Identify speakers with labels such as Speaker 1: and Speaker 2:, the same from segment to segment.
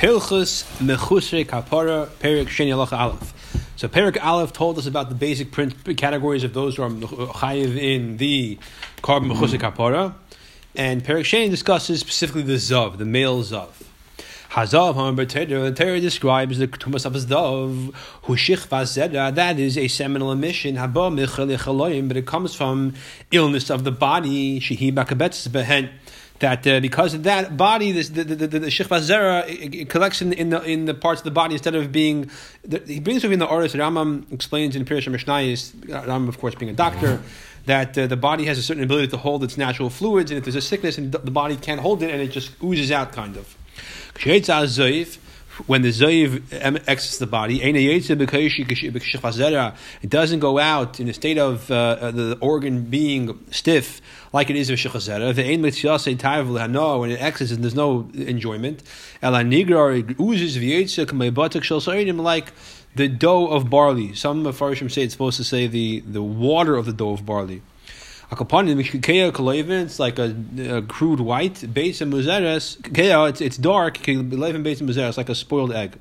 Speaker 1: Hilchus Mechusre Kapara Perik Sheni Halacha Aleph. So Perik Aleph told us about the basic print categories of those who are chayiv in the carbon Mechusre mm-hmm. Kapara, and Perik Sheni discusses specifically the zav, the male zav. Hazav, however, the Torah describes the tumas of zav, hushich vazeda. That is a seminal emission. Haba michal but it comes from illness of the body. Shehi bakabetz behen that uh, because of that body, this, the the the, the zera it, it collects in, in, the in the parts of the body instead of being. The, he brings it in the Oris. Rambam explains in Pirush Mishnayis. Rambam, of course, being a doctor, that uh, the body has a certain ability to hold its natural fluids, and if there's a sickness, and the body can't hold it, and it just oozes out, kind of when the Zoiv exits the body, it doesn't go out in a state of uh, the organ being stiff like it is with Shechazera. The Ein Mitzias Ein Tav Lehano, when it exits and there's no enjoyment, it oozes like the dough of barley. Some Farshim say it's supposed to say the, the water of the dough of barley. It's like a, a crude white base of muzeres. It's, it's dark. muzeres, like a spoiled egg.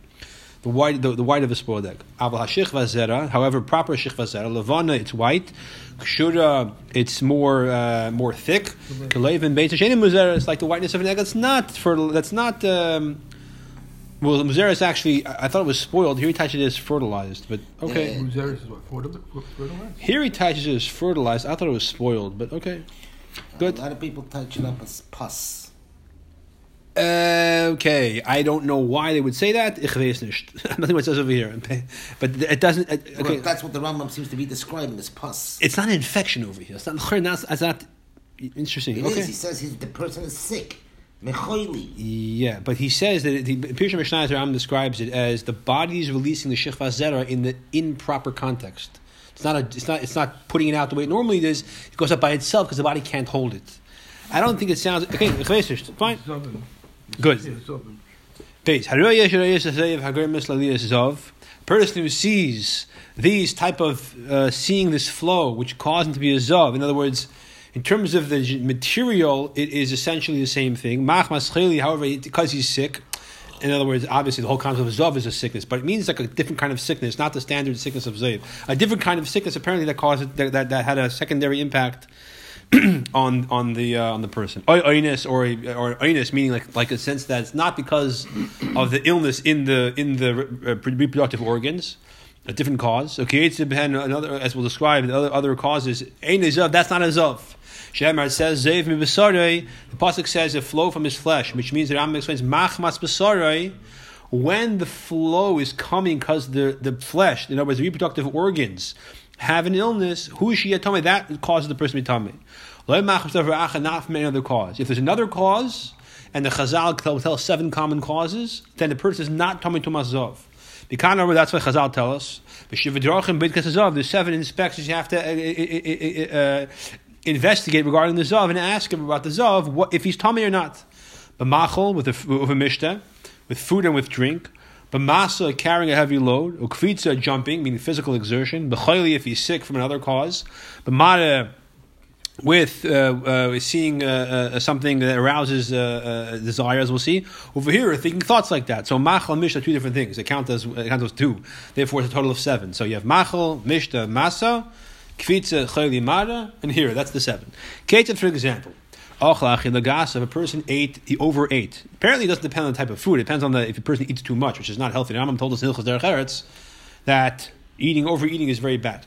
Speaker 1: The white, the, the white of a spoiled egg. However, proper shich zera, levana, it's white. Kshura, it's more uh, more thick. Kalevin base of muzeres, it's like the whiteness of an egg. That's not fertile. that's not. Um, well, the Muzeris actually, I thought it was spoiled. Here he touches it as fertilized, but okay.
Speaker 2: Yeah. Muzeris is what, fertilized?
Speaker 1: Here he touches it as fertilized. I thought it was spoiled, but okay. Good.
Speaker 3: A lot of people touch it up as pus.
Speaker 1: Uh, okay, I don't know why they would say that. Ich weiß nicht. Nothing what it says over here. But it doesn't. Okay.
Speaker 3: Well, that's what the Rambam seems to be describing as pus.
Speaker 1: It's not an infection over here. It's not. It's not interesting.
Speaker 3: It
Speaker 1: okay.
Speaker 3: Is. He says the person is sick.
Speaker 1: Yeah, but he says that the Pirsha Mishnah Ram describes it as the body is releasing the shechva zera in the improper context. It's not a, it's not it's not putting it out the way it normally is. It goes up by itself because the body can't hold it. I don't think it sounds okay. Fine, good. Base. Person who sees these type of uh, seeing this flow, which cause him to be a zav. In other words in terms of the material, it is essentially the same thing. However, because he's sick, in other words, obviously the whole concept of Zav is a sickness, but it means like a different kind of sickness, not the standard sickness of Zav. A different kind of sickness apparently that caused that, that, that had a secondary impact on on the uh, on the person. Oinus or or oinus meaning like like a sense that it's not because of the illness in the in the uh, reproductive organs, a different cause. Okay, it's another as we'll describe the other other causes. Ein zav, that's not a zav. Shemar says Zev mi The pasuk says it flow from his flesh, which means that Rambam explains machmas besarei. When the flow is coming because the, the flesh, in other words, the reproductive organs, have an illness, who is she tummy? That causes the person to be tummy. Not from any other cause. If there's another cause, and the Chazal tell, tell seven common causes, then the person is not tummy to mazov. That's what Chazal tell us. There's seven inspections you have to uh, uh, uh, investigate regarding the Zav and ask him about the Zav, what, if he's tummy or not. B'machol, with a, with a with food and with drink. B'masa, carrying a heavy load. Ukvitza, jumping, meaning physical exertion. B'chayli, if he's sick from another cause. B'mada, with uh, uh, seeing uh, uh something that arouses uh, uh, desire, as we'll see. Over here, thinking thoughts like that. So machal mishta, two different things. They count as, they count as two. Therefore, it's a total of seven. So you have machal, mishta, masa, Kvitza chayli mada, and here, that's the seven. Ketan, for example. If a person ate, he overate. Apparently, it doesn't depend on the type of food. It depends on the if a person eats too much, which is not healthy. Rambam told us in Hilchas that eating overeating is very bad.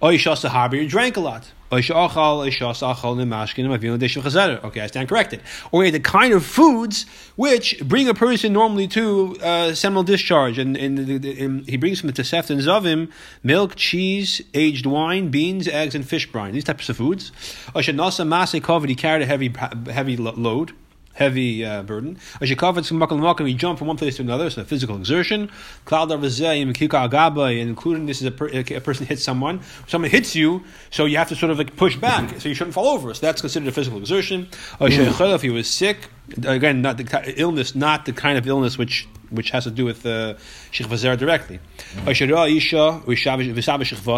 Speaker 1: Or you drank a lot. Okay, I stand corrected. Or the kind of foods which bring a person normally to uh, seminal discharge. And, and, and, he brings from the Tosefta and Zavim milk, cheese, aged wine, beans, eggs, and fish brine. These types of foods. He carried a heavy, heavy load heavy uh, burden. As you cover you jump from one place to another, so physical exertion. Cloud of agaba, and including this is a, per, a, person hits someone. Someone hits you, so you have to sort of like push back, so you shouldn't fall over. So that's considered a physical exertion. Or if he was sick, again, not the illness, not the kind of illness which which has to do with uh, Sheikh Vazer directly.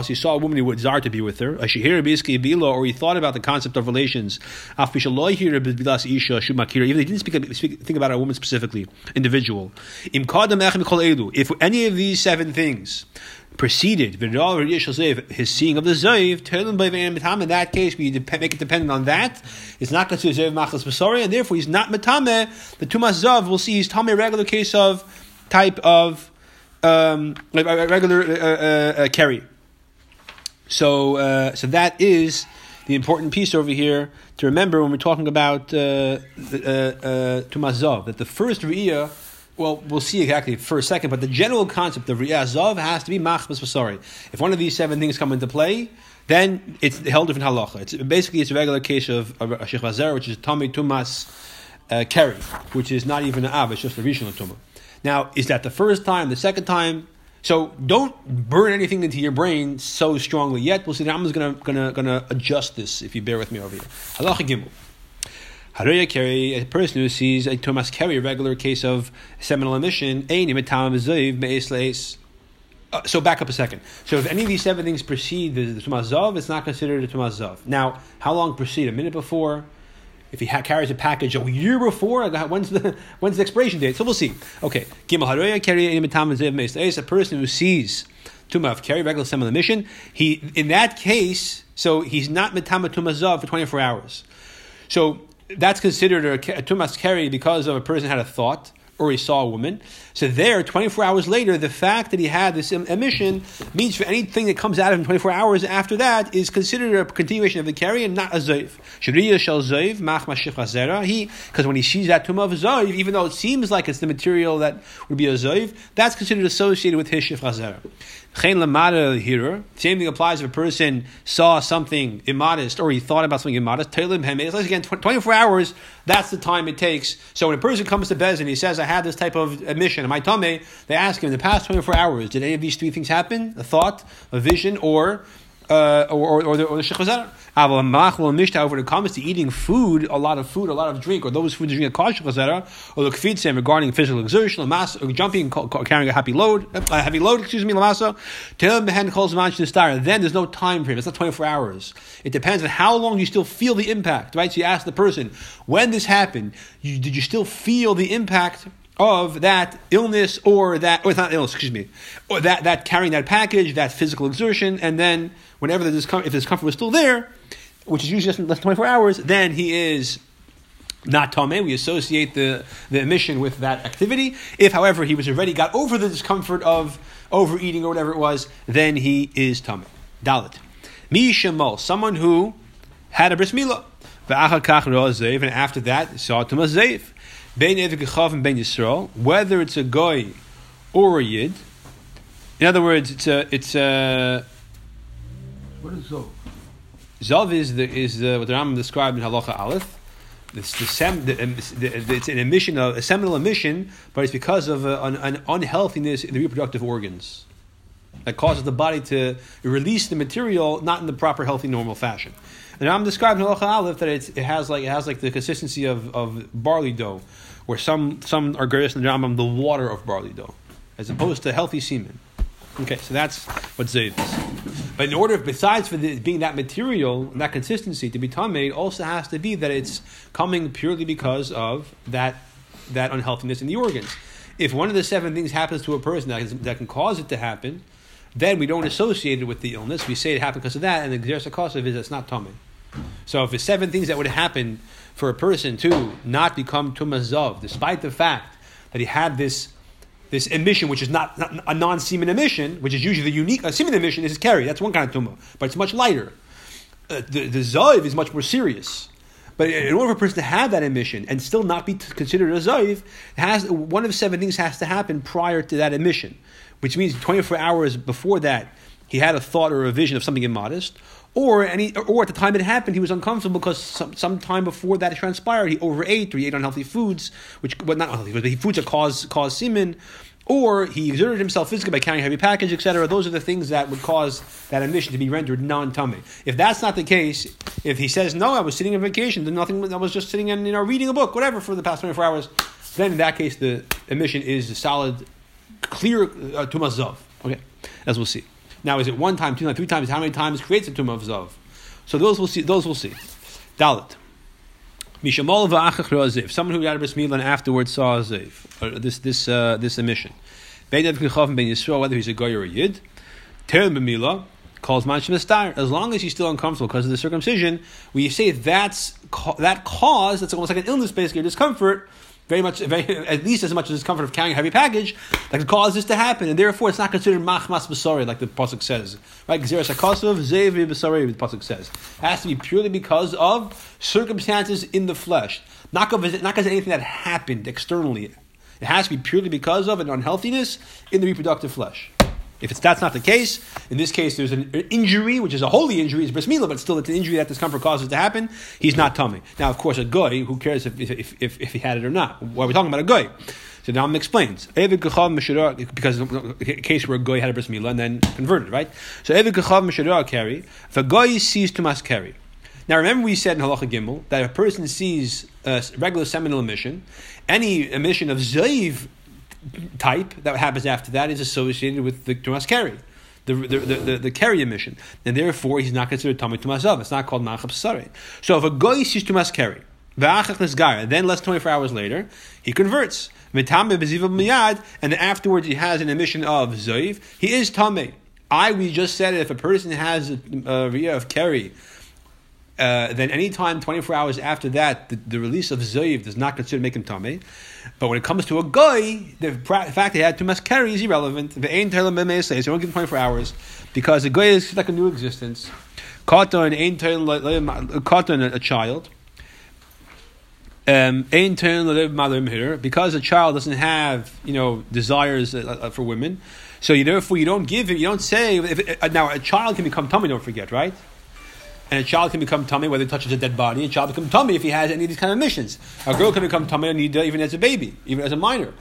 Speaker 1: He saw a woman who would desire to be with her. Or he thought about the concept of relations. Even if he didn't speak, speak, think about a woman specifically, individual. If any of these seven things preceded his seeing of the Zayv, in that case, we make it dependent on that. It's not considered Zayv Machas Basari, and therefore he's not Matame. The Tumas Zav, we'll see, he's Tame, regular case of type of um, a regular uh, uh, keri. So, uh, so that is the important piece over here to remember when we're talking about uh, uh, uh, Tumas Zav, that the first Riyah well, we'll see exactly for a second, but the general concept of Riyah Zav has to be Machmas Basari. If one of these seven things come into play, then it's a whole different halacha. It's basically it's a regular case of a Sheikh Vazer, which is Tommy Tumas uh, Keri, which is not even an Av, it's just a Rishon Tumah. Now, is that the first time, the second time? So don't burn anything into your brain so strongly yet. We'll see. I'm just gonna gonna gonna adjust this if you bear with me over here. Halacha Gimel. A person who sees a Tumas Keri a regular case of seminal emission, uh, so back up a second. So if any of these seven things precede the, the it's not considered a Tumas Zav. Now, how long precede? A minute before? If he ha- carries a package a year before, when's the when's the expiration date? So we'll see. Okay, a person who sees Tumah Keri regular seminal emission. He in that case, so he's not Mitama Tumas Zav for twenty four hours. So that's considered a, a tumas keri because of a person had a thought or he saw a woman. So there, 24 hours later, the fact that he had this emission means for anything that comes out of him 24 hours after that is considered a continuation of the keri and not a zayv. Shel He, because when he sees that tumah of zayv, even though it seems like it's the material that would be a zayv, that's considered associated with his shif chazera. Same thing applies if a person saw something immodest or he thought about something immodest. It's like Again, 24 hours, that's the time it takes. So when a person comes to Bez and he says, I have this type of admission am I tame? They ask him, in the past 24 hours, did any of these three things happen? A thought, a vision, or uh, or, or, or the, or the shechazar. However, over the comes to eating food, a lot of food, a lot of drink, or those foods drink a kosher chazara, or the kfitzim regarding physical exertion, mass, or jumping, carrying a happy load, a heavy load, excuse me, lamasa, then there's no time frame. It's not 24 hours. It depends on how long you still feel the impact, right? So you ask the person, when this happened, you, did you still feel the impact of that illness or that, or not illness, excuse me, or that, that carrying that package, that physical exertion, and then whenever the discomfort, if the discomfort was still there, which is usually less than 24 hours, then he is not Tomei. We associate the, the emission with that activity. If, however, he was already got over the discomfort of overeating or whatever it was, then he is Tomei. Dalit. Mi Shemal, someone who had a bris milah. And after that, saw Tumas Zeif. Bein Evik and Bein Yisrael, whether it's a goy or a yid. In other words, it's a it's a.
Speaker 2: What is Zov?
Speaker 1: Zov is the is the, what the Rambam described in Halacha Aleph. It's, the sem, the, um, the, it's an emission, of, a seminal emission, but it's because of a, an, an, unhealthiness in the reproductive organs that causes the body to release the material not in the proper, healthy, normal fashion. And I'm describing Halacha Aleph that it has like it has like the consistency of, of barley dough, where some some are greatest in the Rambam the water of barley dough, as opposed to healthy semen. Okay, so that's what zayd is. But in order, besides for being that material, that consistency to be tamei, also has to be that it's coming purely because of that that unhealthiness in the organs. If one of the seven things happens to a person that, is, that can cause it to happen, then we don't associate it with the illness. We say it happened because of that, and the of it is it's not tummy. So if it's seven things that would happen for a person to not become tumazov, despite the fact that he had this this emission, which is not, not a non-semen emission, which is usually the unique a semen emission is carry. That's one kind of tumah, but it's much lighter. Uh, the the is much more serious. But in order for a person to have that emission and still not be considered a zayiv, has one of seven things has to happen prior to that emission, which means 24 hours before that he had a thought or a vision of something immodest, or any, or at the time it happened, he was uncomfortable because some, some time before that transpired, he overate or he ate unhealthy foods, which well not unhealthy foods, but foods that cause cause semen, or he exerted himself physically by carrying heavy package, etc. Those are the things that would cause that emission to be rendered non-tummy. If that's not the case, if he says no, I was sitting on vacation, then nothing, I was just sitting and you know reading a book, whatever, for the past twenty four hours. Then, in that case, the emission is a solid, clear uh, tumas zav. Okay, as we'll see. Now, is it one time, two times, three times? How many times creates a tumah of zav? So those we'll see. Those we'll see. Dalit. Mishamol va'achach ro'aziv. Someone who got a bris milah and afterwards saw a ziv. This this uh, this emission. Bein ben Yisrael, whether he's a goy or a yid. Terem b'milah calls manshim. As long as he's still uncomfortable because of the circumcision, we say that's that cause. That's almost like an illness, basically, or discomfort. Very much, very, at least as much as discomfort of carrying a heavy package that could cause this to happen, and therefore it's not considered machmas b'sari like the pasuk says. Right? Gzeres hakosov zevi b'sari, the pasuk says. It has to be purely because of circumstances in the flesh, not because not because of anything that happened externally. It has to be purely because of an unhealthiness in the reproductive flesh. If it's, that's not the case, in this case there's an injury, which is a holy injury, it's bris milah, but still it's an injury that discomfort causes to happen, he's not tummy. Now, of course, a guy, who cares if, if, if, if he had it or not? Why are we talking about a guy? So now I'm explains. Because a case where a guy had a bris milah and then converted, right? So Evid Gechav Meshadar carry. If a guy sees Tumas Keri. Now remember we said in Halacha Gimel that a person sees a regular seminal emission, any emission of Zayv type that happens after that is associated with the Tumas Keri, the, the, the, the, the emission. And therefore, he's not considered Tommy Tumas It's not called Machab Sare. So if a Goy sees Tumas Keri, then less 24 hours later, he converts. And afterwards he has an emission of Zayv. He is Tomei. I, we just said if a person has a, a of Keri, uh, then any time 24 hours after that, the, the release of Zayv does not consider making Tomei. But when it comes to a guy, the fact he had much keri is irrelevant. The ain't tell him so you don't give him 24 hours because a guy is like a new existence. Katan ain't katan a child. Um, because a child doesn't have you know desires uh, uh, for women, so you therefore you don't give it. You don't say if, now a child can become tummy. Don't forget, right? And a child can become tummy whether he touches a dead body. A child can become tummy if he has any of these kind of missions. A girl can become tummy even as a baby, even as a minor.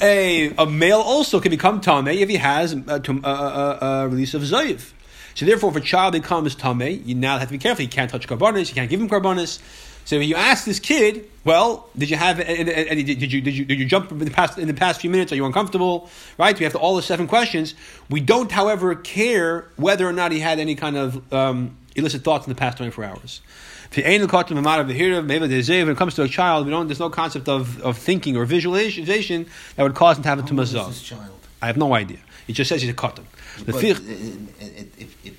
Speaker 1: A, a male also can become tummy if he has a, a, a, release of zayiv. So therefore, if a child becomes tummy, you now have to be careful. You can't touch carbonis. You can't give him carbonis. So when you ask this kid, well, did you have any? Did you did you did you jump in the past in the past few minutes? Are you uncomfortable? Right? We have to, all the seven questions. We don't, however, care whether or not he had any kind of um, illicit thoughts in the past 24 hours. When it comes to a child, we don't, there's no concept of, of thinking or visualization that would cause him to have a tumazah. I have no idea. It just says he's a katan. The
Speaker 3: but, if, if, if,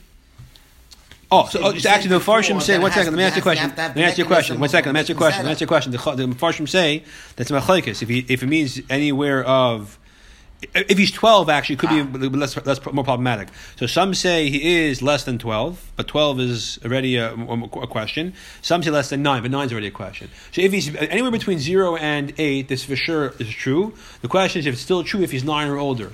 Speaker 1: Oh, so, oh, so actually, the Farshim say, one second, let me ask you a question. Let me ask you a question. One second, let me ask you a question. Let me ask you a question. The, the Farshim say that's machlekes. If he, if it means anywhere of if he's 12, actually, it could ah. be less, less, more problematic. So some say he is less than 12, but 12 is already a, a, question. Some say less than 9, but 9 is already a question. So if he's anywhere between 0 and 8, this for sure is true. The question is if it's still true if he's 9 or older.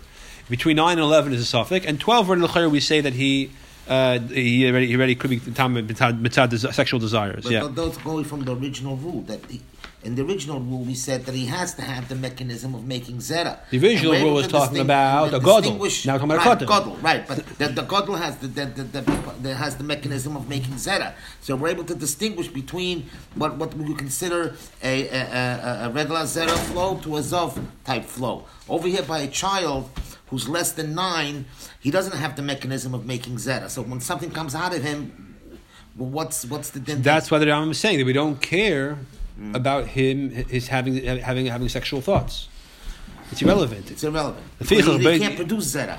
Speaker 1: Between 9 and 11 is a suffix. And 12, we say that he uh, he already he already could be mitzad sexual desires.
Speaker 3: But
Speaker 1: yeah,
Speaker 3: those going from the original rule that he, in the original rule we said that he has to have the mechanism of making zera.
Speaker 1: The original rule was talking about a godel. Now talking about
Speaker 3: right, a godel, right? But the, the godel has the, the, the, the, has the mechanism of making zera. So we're able to distinguish between what what we consider a, a, a, a regular zera flow to a zov type flow. Over here by a child who's less than nine, he doesn't have the mechanism of making zera. So when something comes out of him, well, what's what's the?
Speaker 1: That's why the Rambam is saying that we don't care mm. about him his having having having sexual thoughts. It's irrelevant.
Speaker 3: It's irrelevant. The he, can't produce zera.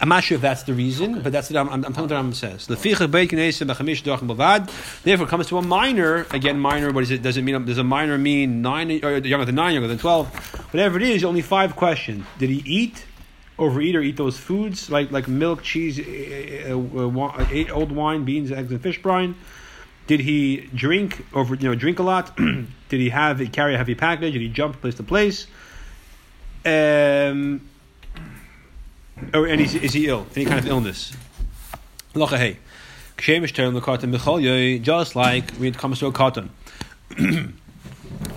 Speaker 1: I'm not sure if that's the reason, okay. but that's what I'm, I'm, I'm telling what Rambam says. Therefore, comes to a minor. Again, minor. What is it? Does it mean? Does a minor mean nine or younger than nine, younger than twelve? Whatever it is, only five questions. Did he eat? overeat or eat those foods like like milk, cheese, uh, uh, old wine, beans, eggs, and fish brine? Did he drink over you know drink a lot? Did he have carry a heavy package? Did he jump place to place? Um, or and is, is he ill? Any kind of illness? Just like when it comes to a katan.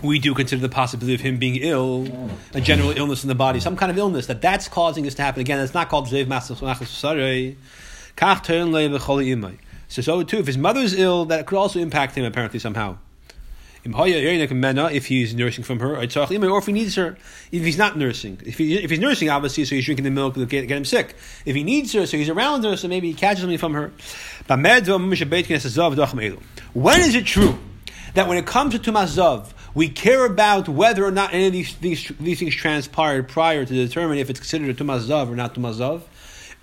Speaker 1: we do consider the possibility of him being ill, a general illness in the body, some kind of illness that that's causing this to happen. Again, it's not called zev So so too, if his mother is ill, that could also impact him apparently somehow. If he's nursing from her, or if he needs her, if he's not nursing, if, he, if he's nursing, obviously, so he's drinking the milk to get, get him sick. If he needs her, so he's around her, so maybe he catches something from her. Um, when is it true that when it comes to Tumazav, we care about whether or not any of these, these, these things transpired prior to determine if it's considered a Tumazav or not Tumazav?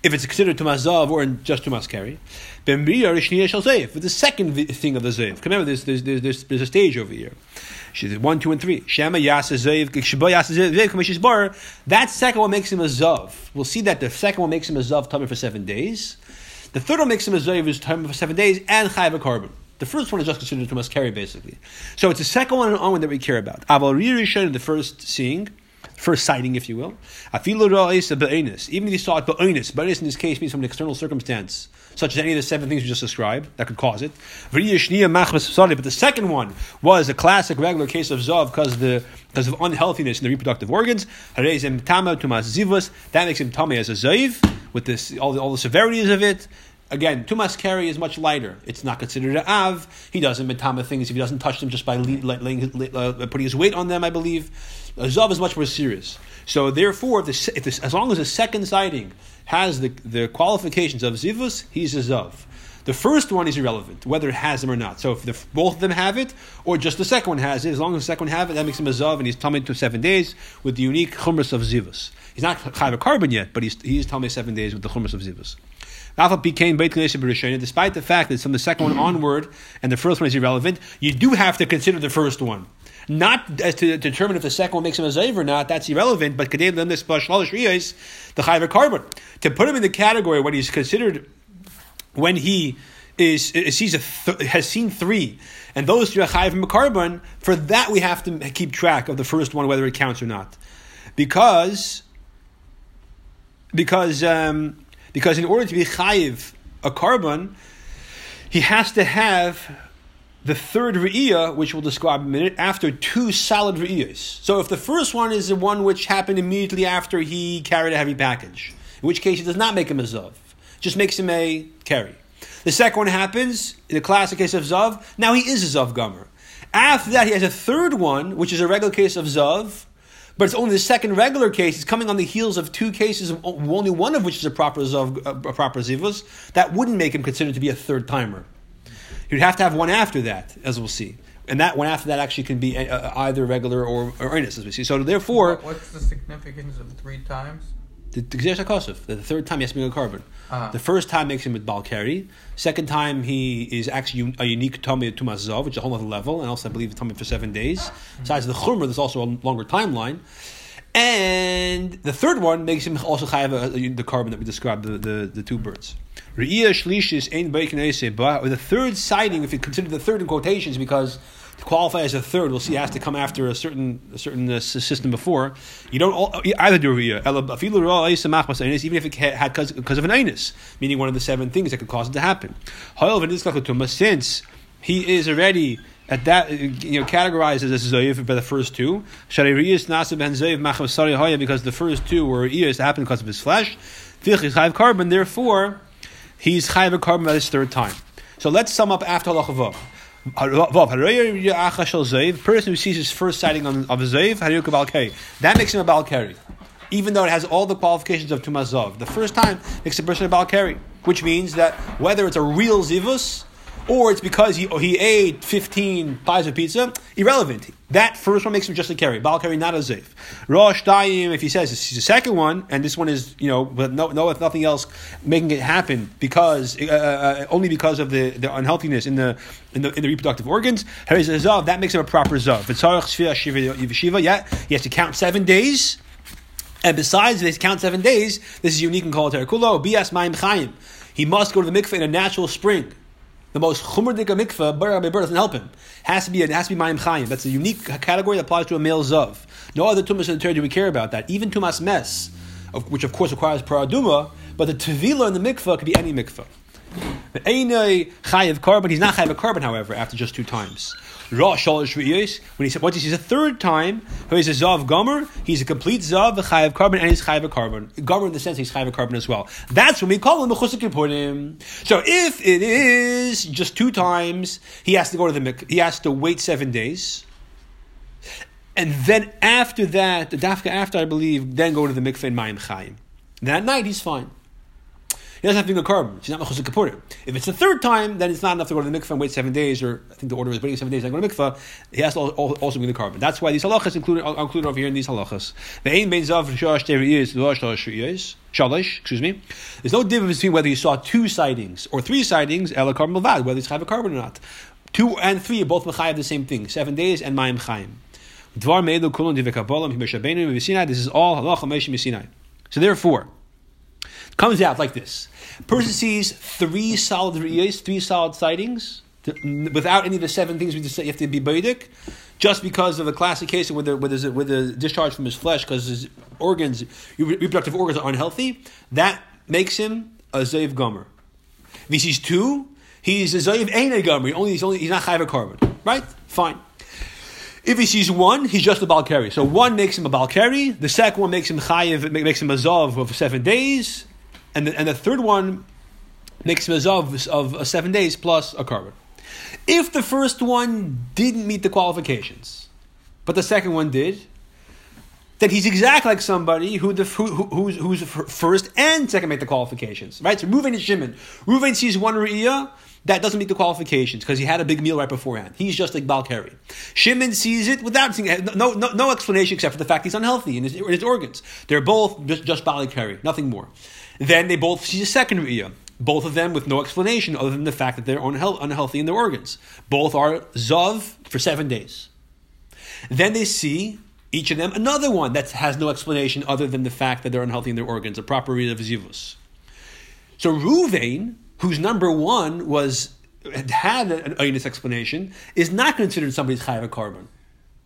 Speaker 1: If it's considered tumazav or just tumas keri. With the second thing of the zev. Remember, there's, there's, there's, there's, a stage over here. One, two, and three. Shema yasa zev, That second one makes him a zav. We'll see that the second one makes him a zav tummy for seven days. The third one makes him a zav is tummy for seven days and chayv a carbon. The first one is just considered tumas carry, basically. So it's the second one and onward that we care about. Aval the first seeing first sighting, if you will. Even if you saw it ba'onis, ba'onis in this case means from an external circumstance, such as any of the seven things we just described, that could cause it. But the second one was a classic regular case of zav because of the because of unhealthiness in the reproductive organs. That makes him tame as a zayv with this all the, all the severities of it. Again, tumas keri is much lighter. It's not considered an av. He doesn't metama things if he doesn't touch them just by uh, putting his weight on them. I believe a zav is much more serious. So therefore, if, the, if this, as long as the second sighting has the, the qualifications of zivus, he's a zav. The first one is irrelevant, whether it has them or not. So if the, both of them have it, or just the second one has it, as long as the second one have it, that makes him a zav, and he's coming to seven days with the unique chumras of zivus. He's not chayv carbon yet, but he's he's me seven days with the chumras of zivus. Became Despite the fact that it's from the second one onward and the first one is irrelevant, you do have to consider the first one. Not as to determine if the second one makes him a zayv or not, that's irrelevant, but could they have this the chayv carbon. To put him in the category when he's considered, when he is, sees a th- has seen three, and those three are chayv carbon, for that we have to keep track of the first one, whether it counts or not. Because, because, um, because in order to be chayiv a carbon, he has to have the third re'iyah, which we'll describe in a minute, after two solid re'iyahs. So if the first one is the one which happened immediately after he carried a heavy package, in which case it does not make him a zav, just makes him a keri. The second one happens, in the classic case of zav, now he is a zav gomer. After that, he has a third one, which is a regular case of zav, but it's only the second regular case. It's coming on the heels of two cases, only one of which is a proper zav, a proper zivus. That wouldn't make him considered to be a third timer. You'd have to have one after that, as we'll see. And that one after that actually can be uh, either regular or, or earnest, as we see. So therefore...
Speaker 4: What's the significance of three times?
Speaker 1: The, the, the third time he has to make a carbon. Uh-huh. The first time makes him with Balkari. Second time he is actually a unique tummy to Mazov, which is a whole other level, and also I believe tummy for seven days. Mm-hmm. Besides the Chumrah, there's also a longer timeline. And the third one makes him also have the carbon that we described, the, the, the two birds. Re'iyah shlishis ein Or the third sighting, if you consider the third in quotations, because to qualify as a third, we'll see has to come after a certain a certain uh, system before. You don't all, either do re'iyah. Even if it had because of an anus, meaning one of the seven things that could cause it to happen. Since he is already at that you know categorized as a zayiv by the first two. Because the first two were ears happened because of his flesh. carbon. Therefore, he's chayiv a carbon by this third time. So let's sum up after halacha vav. Person who sees his first sighting on, of a zayiv, that makes him a balkari. Even though it has all the qualifications of tumazov, the first time makes a person a balkari, which means that whether it's a real zivus or it's because he, he ate 15 pies of pizza, irrelevant. That first one makes him just a keri. Bal keri, not a zayf. Rosh Dayim, if he says it's the second one, and this one is, you know, with no, no if nothing else, making it happen because, uh, uh, only because of the, the unhealthiness in the, in the, in the reproductive organs, that makes him a proper zav. Yeah, he has to count seven days. And besides this, count seven days. This is unique in Kol Kulo. Bias Ma'im Chaim. He must go to the mikveh in a natural spring the most chumrdik mikvah, bar doesn't help him. Has to be it has to be mayim chayim. That's a unique category that applies to a male zav. No other tumas in the Torah do we care about that. Even tumas mes, which of course requires parah adumah, but the tevila in the mikvah could be any mikvah. Einay chayiv carbon. He's not chayiv carbon, however, after just two times. When he said once he sees a third time, he's a zav gomer. He's a complete zav, a chayiv carbon, and he's chayiv carbon. Gomer in the sense he's chayiv carbon as well. That's when we call him a chusik him. So if it is just two times, he has to go to the mik- he has to wait seven days. And then after that, the dafka after I believe, then go to the mikveh in Mayim Chaim. That night he's fine. He doesn't have to do a carbon. He's not mechusik kapurim. If it's the third time, then it's not enough to go to the mikveh and wait seven days, or I think the order is waiting seven days and go to mikveh. He has to al- al- also bring the carbon. That's why these halachas included are included over here in these halachas. The ain bein zav shalosh shalosh. Excuse me. There's no difference between whether you saw two sightings or three sightings, ela carbon levad, whether it's chayv a carbon or not. Two and three are both mechayev the same thing. Seven days and mayim chayim. Dvar meilu kulon divekabolam. This is all halacha meishim misinai. So therefore, comes out like this: person sees three solid riyas, three solid sightings, th- without any of the seven things we just said. You have to be baidik, just because of a classic case where, the, where there's a, with a discharge from his flesh because his organs, reproductive organs, are unhealthy. That makes him a zayiv gomer. If he sees two, he's a zayiv ain't a gomer. Only he's only he's not chayv a carbon, right? Fine. If he sees one, he's just a balkari. So one makes him a balkari. The second one makes him chayiv, makes him a zav of seven days, and the, and the third one makes a of seven days plus a carbon. If the first one didn't meet the qualifications, but the second one did, then he's exactly like somebody who the who, who, who's, who's first and second make the qualifications, right? So Ruvain and Shimon. Ruvain sees one Riyah that doesn't meet the qualifications because he had a big meal right beforehand. He's just like Balkari. Shimon sees it without seeing no, no, no explanation except for the fact he's unhealthy in his, in his organs. They're both just, just Balkari, nothing more. Then they both see a second Riyah. Both of them with no explanation other than the fact that they're unhealth, unhealthy in their organs. Both are Zav for seven days. Then they see each of them another one that has no explanation other than the fact that they're unhealthy in their organs, a proper read of Zivus. So Ruvain, whose number one was had an Ainus explanation, is not considered somebody's chayav carbon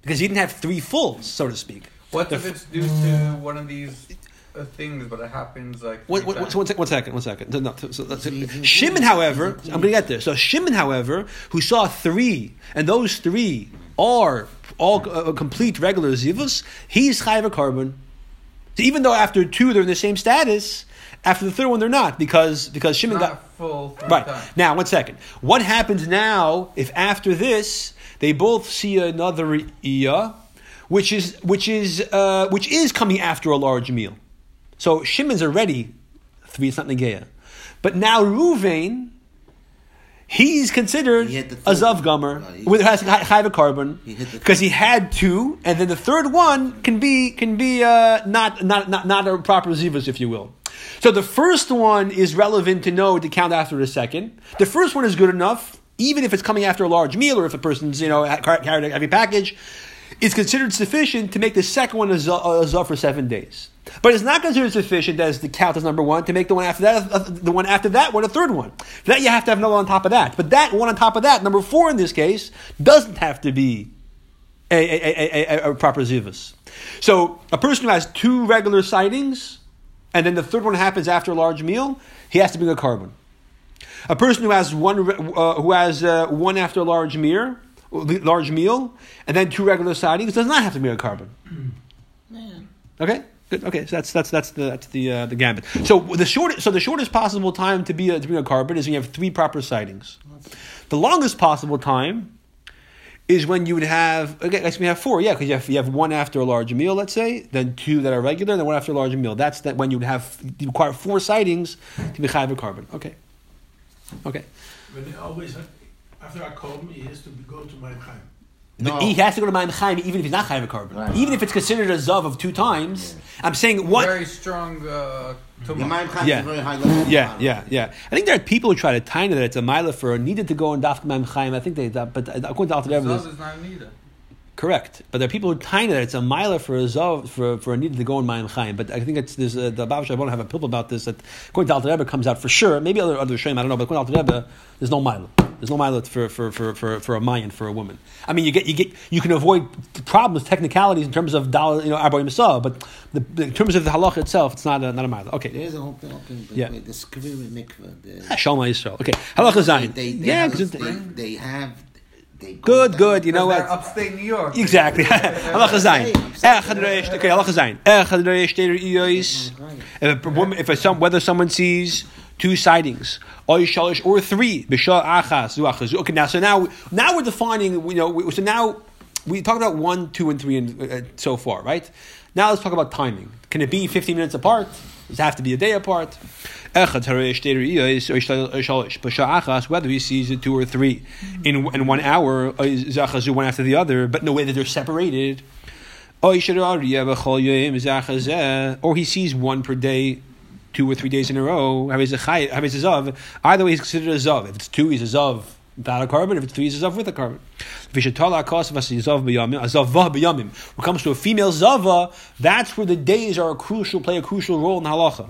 Speaker 1: because he didn't have three fulls, so to speak.
Speaker 4: What if it's due to one of these things, but it happens like
Speaker 1: One,
Speaker 4: three
Speaker 1: one,
Speaker 4: times?
Speaker 1: one, sec- one second, one second. No, so that's it. Shimon, however, I'm going to get there. So Shimon, however, who saw three, and those three are all uh, complete regular zivus, he's chayv carbon. So even though after two they're in the same status, after the third one they're not because because Shimon
Speaker 4: not
Speaker 1: got
Speaker 4: full three
Speaker 1: right
Speaker 4: times.
Speaker 1: now. One second. What happens now if after this they both see another iyah, which is which is uh, which is coming after a large meal? So Shimon's already three. It's not negeya, but now Ruvain. He's considered
Speaker 3: He
Speaker 1: a
Speaker 3: third
Speaker 1: zav gomer
Speaker 3: Right,
Speaker 1: with has chayv carbon
Speaker 3: He hit the-
Speaker 1: because he had two, and then the third one can be can be uh, not, not not not a proper zivus, if you will. So the first one is relevant to know to count after the second. The first one is good enough, even if it's coming after a large meal or if a person's you know car- carried a heavy package. It's considered sufficient to make the second one a zav, a zav for seven days, but it's not considered sufficient as the count as number one to make the one after that uh, the one after that one a third one. For that you have to have another on top of that, but that one on top of that, number four in this case, doesn't have to be a, a, a, a, a proper zivus. So a person who has two regular sightings, and then the third one happens after a large meal, he has to bring a carbon. A person who has one uh, who has uh, one after a large meal, large meal, and then two regular sightings does not have to bring a carbon. Man. Okay. Good. Okay, so that's that's that's the that's the uh, the gambit. So the short so the shortest possible time to be a, to bring a carbon is when you have three proper sightings. The longest possible time is when you would have okay, guess we have four, yeah, because you have you have one after a large meal, let's say, then two that are regular, then one after a large meal. That's that when you would have you require four sightings to be chayav a carbon. Okay, okay.
Speaker 2: When he always, after I call me, he has to be, go to my time.
Speaker 3: No.
Speaker 1: He has to go to Ma'im Chaim even if he's not chayav a carbon,
Speaker 3: Right.
Speaker 1: even if it's considered a zav of two times. I'm saying what.
Speaker 4: Very strong uh,
Speaker 3: Your
Speaker 4: tumah.
Speaker 3: mind
Speaker 1: Yeah.
Speaker 3: a very high level.
Speaker 1: Yeah, yeah, yeah. I think there are people who try to tie that it's a mila for needed to go on Daf Ma'im Chaim. I think they, but according to Alter Rebbe,
Speaker 4: Zav is not needed.
Speaker 1: Correct, but there are people who tiny that it's a mile for a zov for for a need to go in Mayim Chaim. But I think it's there's a, the I won't have a pilp about this. That according to Alter Rebbe comes out for sure. Maybe other other Shem I don't know, but according to Alter Rebbe, there's no mile. There's no mile for for, for, for, for a Mayan for a woman. I mean, you get you get you can avoid problems, technicalities in terms of dollar, you know, Arba Yisrael, but the, in terms of the halacha itself, it's not a, not a mile. Okay,
Speaker 3: There's a whole thing. Okay, but
Speaker 1: Yeah.
Speaker 3: wait, the Skaviri mikveh. the- ah,
Speaker 1: Shalom Yisrael. Okay, halacha Zayin.
Speaker 3: They,
Speaker 1: Yeah,
Speaker 3: they, they have. They go
Speaker 1: good, good. You know what?
Speaker 4: upstate New York.
Speaker 1: Exactly. Halacha Zayin. Okay, halacha Zayin. Echad reish der iyos. If a woman, if a some, whether someone sees two sightings, or shalish, or three, b'shal achas, zu achas. Okay, now so now now we're defining. You know, so now we talked about one, two, and three, and uh, so far, right? Now let's talk about timing. Can it be fifteen minutes apart? Does it have to be a day apart? Echad hareish der iyos, or shalish, b'shal achas. Whether he sees it two or three mm-hmm. in in one hour, one after the other, but in a way that they're separated. Or he sees one per day, two or three days in a row. Either way, he's considered a zav. If it's two, he's a zav without a carbon. If it's a zav with a carbon. Uh, when it comes to a female zava, that's where the days are a crucial, play a crucial role in halacha.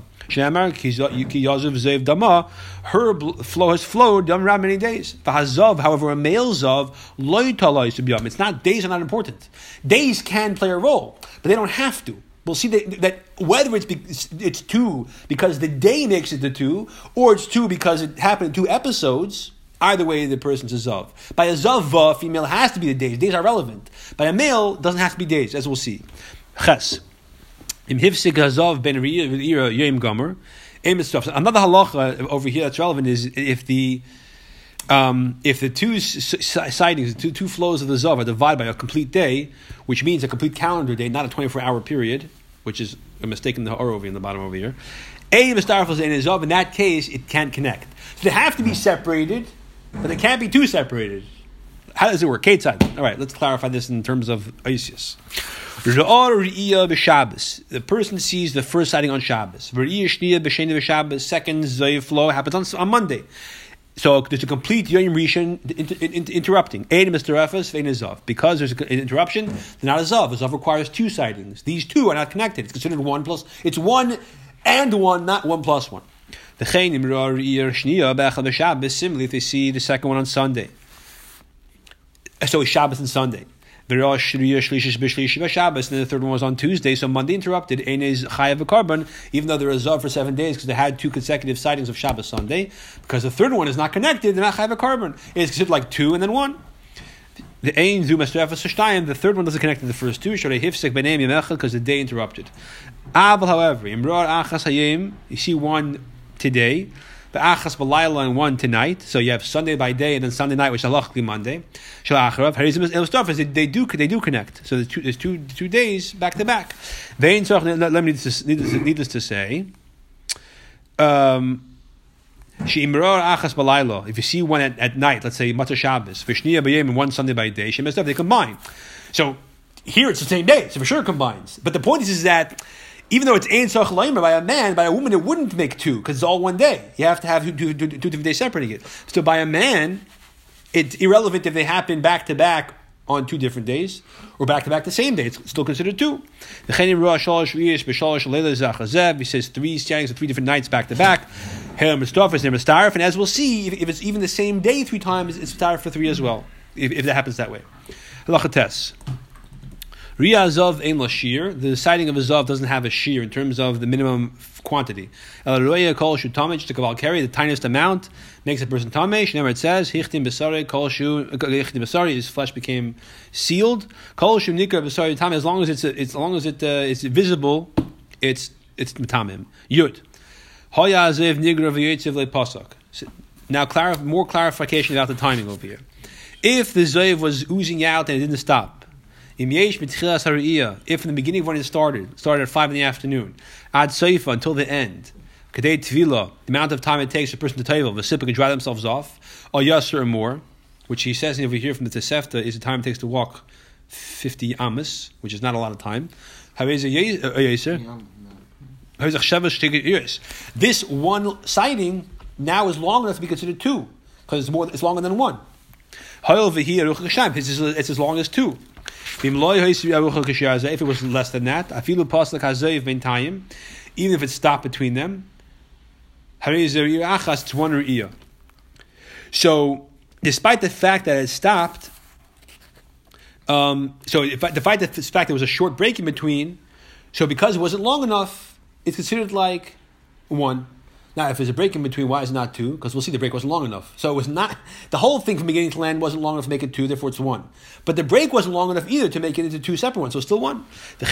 Speaker 1: Her flow has flowed around many days. However, a male zav loy talai. It's not days are not important. Days can play a role, but they don't have to. We'll see that, that whether it's, be, it's two because the day makes it the two, or it's two because it happened in two episodes. Either way, the person's a zav. By a zav, female has to be the days. Days are relevant. By a male, doesn't have to be days, as we'll see. Ches. Im hifsik hazav ben re'ira yom gomer. Another halacha over here that's relevant is if the um, if the two sightings, the two, two flows of the zav are divided by a complete day, which means a complete calendar day, not a 24 hour period, which is a mistake in the or over in the bottom over here. A mistarfos in zav, in that case, it can't connect. So they have to be separated, but they can't be too separated. How does it work? Side. All right, let's clarify this in terms of Isis. The person sees the first sighting on Shabbos. Second Zayif flow happens on, on Monday. So there's a complete Yom Rishon inter, inter, interrupting. Ein Mr. Efes, Vein Because there's an interruption, they're not a Zav. A Zav requires two sightings. These two are not connected. It's considered one plus. It's one and one, not one plus one. The Chain Imrar Ir Shnia Bechad Shabbos. Similarly, if they see the second one on Sunday, uh, so it's Shabbos and Sunday. And then the third one was on Tuesday. So Monday interrupted. Ein is Chayav carbon, even though they're a zav for seven days because they had two consecutive sightings of Shabbos Sunday. Because the third one is not connected, they're not Chayav a carbon. It's considered like two and then one. The Ein Zu Shtayim, the third one doesn't connect to the first two. Sharei Hifsek B'Neim Yemechel because the day interrupted. However, Hayim, you see one today. The achas b'layla and one tonight. So you have Sunday by day and then Sunday night, which is halachically Monday. Shal acharav. Harizim is they, do they do connect. So there's two, there's two two days back to back. Vein me needless needless, to say. Um. If you see one at, at night, let's say Matzah Shabbos, v'shniya b'yem and one Sunday by day, stuff they combine. So here it's the same day, so for sure it combines. But the point is, is that even though it's ein leimer by a man, by a woman it wouldn't make two because it's all one day. You have to have two, different days separating it. So by a man, it's irrelevant if they happen back to back on two different days or back to back the same day. It's still considered two. He says three sightings of three different nights back to back. And as we'll see, if, it's even the same day three times, it's star for three as well. If, if that happens that way. Halachates. Riyah Zav Ein Lashir, the sighting of a Zav doesn't have a shear in terms of the minimum quantity. El Roya Kol Shu Tamich, the Kaval carry, the tiniest amount, makes a person Tamesh. Never it says, Hichtim Besari, Kol Shu, Hichtim Besari, his flesh became sealed. Kol Shu Nikra Besari Tam, as long as it's, it's, as long as it, uh, it's visible, it's, it's Matamim. Yud. Hoya Azev Nigra V'yetziv Le. Now, clarif- more clarification about the timing over here. If the Zev was oozing out and it didn't stop, if in the beginning of when it started, started at 5 in the afternoon, ad seifa until the end, kadei tvila, the amount of time it takes a person to the sippa can dry themselves off, or yasser or more, which he says over here from the Tosefta is the time it takes to walk 50 amas, which is not a lot of time. Uh, uh, this one sighting now is long enough to be considered two, because it's more it's longer than one. It's as long as two. If it was less than that, afilu paslik hazayiv even if it stopped between them. So, despite the fact that it stopped, um, so if, the fact that the fact there was a short break in between, so because it wasn't long enough, it's considered like one. Now, if there's a break in between, why is it not two? Because we'll see the break wasn't long enough. So it was not the whole thing from beginning to land wasn't long enough to make it two. Therefore, it's one. But the break wasn't long enough either to make it into two separate ones. So it's still one. The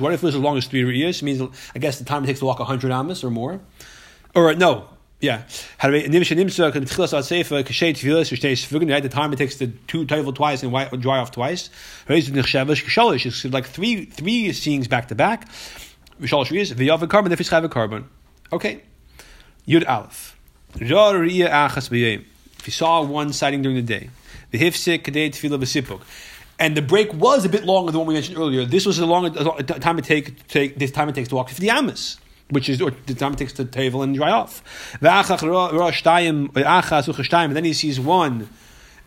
Speaker 1: What if it was as long as three years? It means I guess the time it takes to walk hundred amas or more, or uh, no, yeah. The time it takes to two tevel twice and dry off twice. It's like three three seeings back to back. V'shalosh riyas, v'yav carbon, if a carbon. Okay. Yud Aleph. If you saw one sighting during the day, the hifsik kadei tefillah v'sipuk, and the break was a bit longer than what we mentioned earlier. This was a longer time it take, take this time it takes to walk 50 amas, which is or the time it takes to tavel and dry off. And then he sees one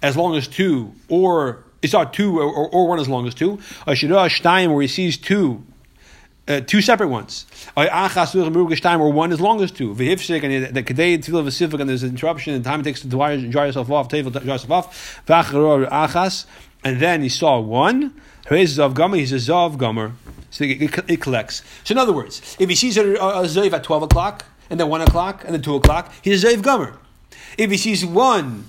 Speaker 1: as long as two, or he saw two, or, or, or one as long as two. Where he sees two uh, two separate ones. Or one as long as two. And the kadei tefillah v'sifik and there's an interruption and time it takes to dry, dry yourself off, dry yourself off. and then he saw one. Zav gomer. He's a zav gomer. So it, it, it, collects. So in other words, if he sees a, a, a at twelve o'clock and then one o'clock and then two o'clock, he's a zav gomer. If he sees one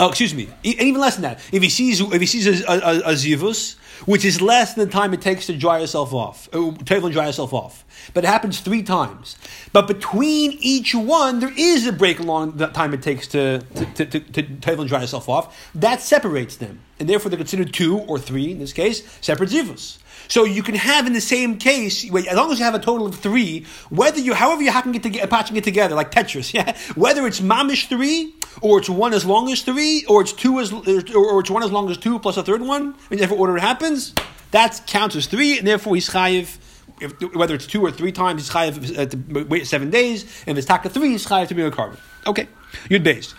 Speaker 1: Oh, excuse me. Even less than that. If he sees if he sees a, a, a zivus, which is less than the time it takes to dry yourself off, uh, to dry yourself off, but it happens three times. But between each one, there is a break along the time it takes to to, to, to, to dry yourself off. That separates them, and therefore they're considered two or three in this case separate zivus. So you can have in the same case, as long as you have a total of three, whether you, however you happen to get patching it together, like Tetris, yeah, whether it's mamish three, or it's one as long as three, or it's two as, or it's one as long as two plus a third one, whichever order it happens, that counts as three, and therefore he's chayiv. If, whether it's two or three times, he's chayiv uh, to wait seven days. And if it's taka three, he's chayiv to be a korban. Okay, you're based.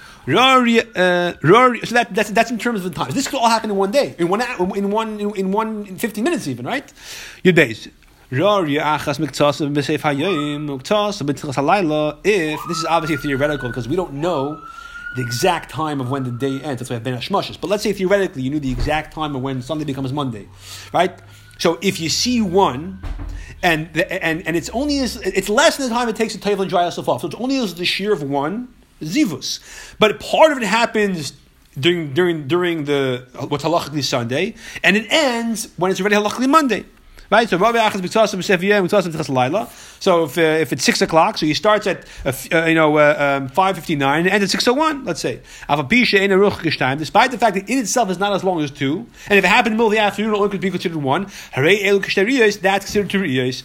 Speaker 1: Uh, so that, that's, that's in terms of the time. This could all happen in one day, in one, in one, in one, in 15 minutes even, right? Your days. If this is obviously theoretical because we don't know the exact time of when the day ends. That's why I've been Hashmashas. But let's say theoretically you knew the exact time of when Sunday becomes Monday, right? So if you see one, and the, and and it's only as, it's less than the time it takes to table and dry yourself off. So it's only as the shear of one zivus. But part of it happens during during during the what's halachically Sunday, and it ends when it's already halachically Monday. Right, so Rabbi Achaz Tchas Laila. So if uh, if it's six o'clock, so he starts at uh, uh, you know uh, um, five fifty nine and ends at six oh one. Let's say Despite the fact that in itself is not as long as two, and if it happened in the middle of the afternoon, it only could be considered one. That's considered two riyos.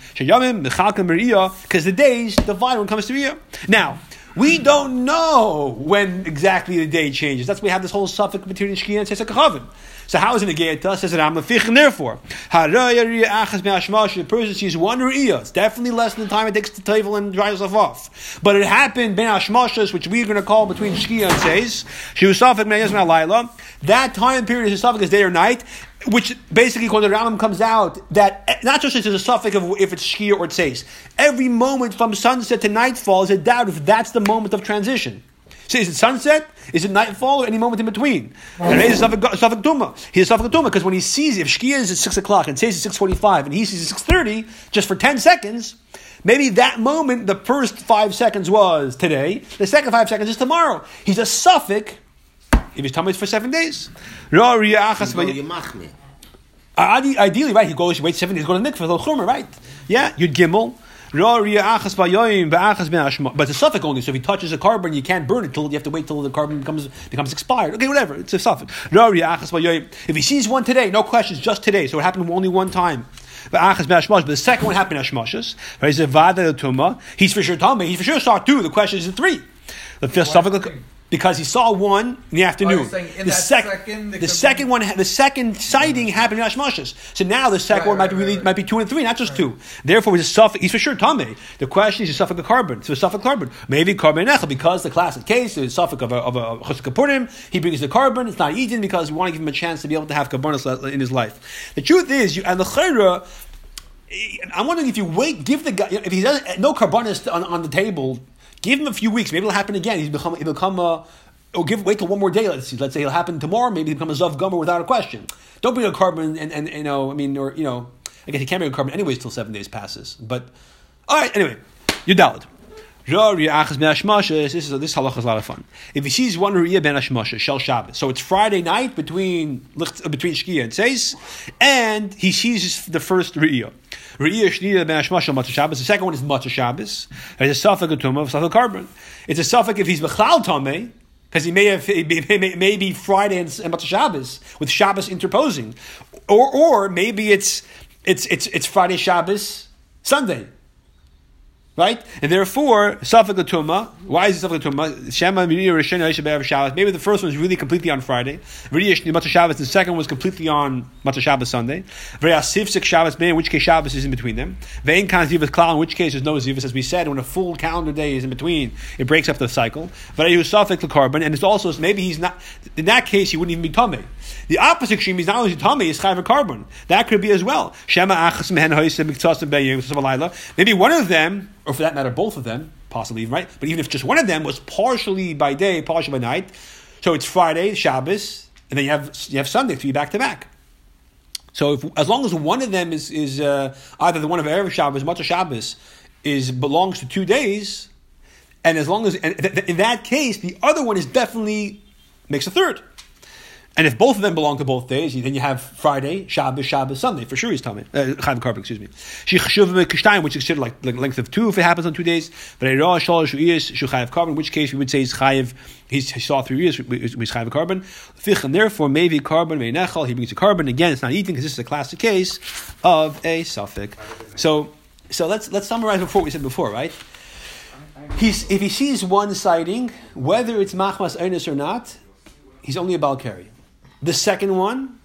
Speaker 1: Because the days divide when it comes to riyah. Now. We don't know when exactly the day changes. That's why we have this whole safek between Shkia and Tzesek So how is it to us? Says that I'm a and therefore. The person sees one Riyah. It's definitely less than the time it takes to table and dry yourself off. But it happened Ben Ashmashas, which we're going to call between Shkia and Says. She was safek That time period is safek day or night which basically, when the Rambam comes out, that eh, not just is a safek of if it's Shkia or Tseis. Every moment from sunset to nightfall is a doubt if that's the moment of transition. So is it sunset? Is it nightfall or any moment in between? And he's a safek Duma. He's a safek Duma because when he sees if Shkia is at 6 o'clock and says it's 6.45 and he sees it 6.30, just for 10 seconds, maybe that moment, the first five seconds was today, the second five seconds is tomorrow. He's a safek if he's tamei for seven days. Ideally, right, he goes, wait seven days, go to the mikveh, the chumrah, right? Yeah, you'd gimel. But it's a safek only, so if he touches a korban, you can't burn it till you have to wait till the korban becomes becomes expired. Okay, whatever, it's a safek. If he sees one today, no questions, just today, so it happened only one time. But the second one happened Ashmashas. He's for sure Tamei, he's for sure start two. The question is in three. The fifth safek because he saw one in the afternoon.
Speaker 4: Oh, in
Speaker 1: the sec-
Speaker 4: second,
Speaker 1: the second one, the second sighting happened in Hashmashas. So now the second
Speaker 4: Right,
Speaker 1: one might
Speaker 4: right,
Speaker 1: be really
Speaker 4: right,
Speaker 1: might be two and three, not just two. Therefore, he's a safek. He's for sure tame. The question is, a safek of korban. So a safek korban. Maybe korban echel because the classic case is safek of a of a chosek kapurim. He brings the korban. It's not eaten because we want to give him a chance to be able to have korbanos in his life. The truth is, you and the chayra. Eh, I'm wondering if you wait, give the guy if he doesn't eh, no korbanos on, on the table, give him a few weeks. Maybe it'll happen again. He's become he'll become a. Or give wait till one more day. Let's see. Let's say it'll happen tomorrow. Maybe he'll become a zav gomer without a question. Don't bring a korban and, and you know I mean or you know I guess he can't bring a korban anyways till seven days passes. But all right. Anyway, you're valid. This is this halacha is a lot of fun. If he sees one riyah ben hashmasha shel Shabbos, so it's Friday night between uh, between shkia and seis, and he sees the first riyah. The second one is matzah Shabbos. It's a safek of tumah, safek korban. It's a safek if he's bechal tameh. Because he may have it may, Friday and, and Matzah Shabbos with Shabbos interposing, or or maybe it's it's it's it's Friday Shabbos Sunday. Right? And therefore, Safak Latuma, why is it Safak Latuma? Shema Rishon Shabbos. Maybe the first one is really completely on Friday. Shni Matzah Shabbos, the second was completely on Matzah Shabbos Sunday. Ve'asif Sik Shabbos in which case Shabbos is in between them. Ve'en Kan Zivas Klal, in which case there's no Zivas, as we said, when a full calendar day is in between, it breaks up the cycle. Ve'ayu Safak Korban, and it's also, maybe he's not, in that case, he wouldn't even be Tomei. The opposite extreme is not only Tomei, is Chayv Korban. That could be as well. Shema Maybe one of them, or for that matter, both of them, possibly, right? But even if just one of them was partially by day, partially by night, so it's Friday, Shabbos, and then you have you have Sunday, three back to back. So if, as long as one of them is is uh, either the one of Erev Shabbos, Matzah Shabbos, is belongs to two days, and as long as th- th- in that case, the other one is definitely makes a third. And if both of them belong to both days, then you have Friday, Shabbos, Shabbos, Sunday. For sure, he's telling me. Uh, Chaim Karpik, excuse me. Shechshuv which is considered like, like length of two if it happens on two days. But Eirah, Shalosh, Uyis, Shuchayev Korban, in which case we would say he's Chayev, he's, he saw three years, he's Chayev Korban. Fich, and therefore, maybe Korban, Nechal, he brings a korban. Again, it's not eating because this is a classic case of a safek. So, so let's, let's summarize before what we said before, right? He's, if he sees one sighting, whether it's Machmas Einis or not, he's only a Balkari. The second one,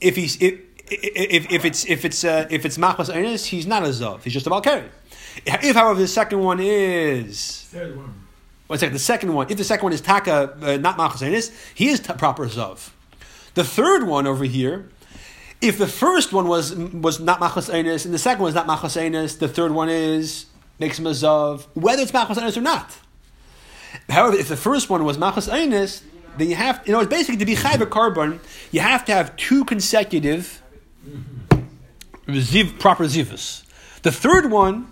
Speaker 1: if he's if if, if it's if it's uh, if it's machmas einis, he's not a zav. He's just a balkari. If, however, the second one is
Speaker 2: Third one.
Speaker 1: one second, the second one, if the second one is taka, uh, not machmas einis, he is t- proper zav. The third one over here, if the first one was was not machmas einis and the second one is not machmas einis, the third one is makes him a zav, whether it's machmas einis or not. However, if the first one was machmas einis, then you have, you know, it's basically to be chayv korban, you have to have two consecutive ziv, proper zivus. The third one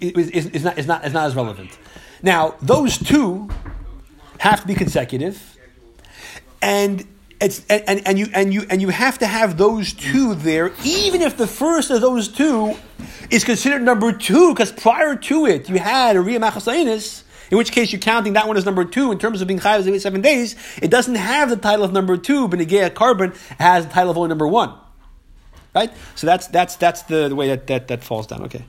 Speaker 1: is, is, is, not, is, not, is not as relevant. Now, those two have to be consecutive, and it's and, and, and you and you and you have to have those two there, even if the first of those two is considered number two, because prior to it you had a Riyah Machasainis, in which case you're counting that one as number two in terms of being chayav seven days. It doesn't have the title of number two, but Negea Korban has the title of only number one. Right? So that's that's that's the, the way that, that, that falls down. Okay.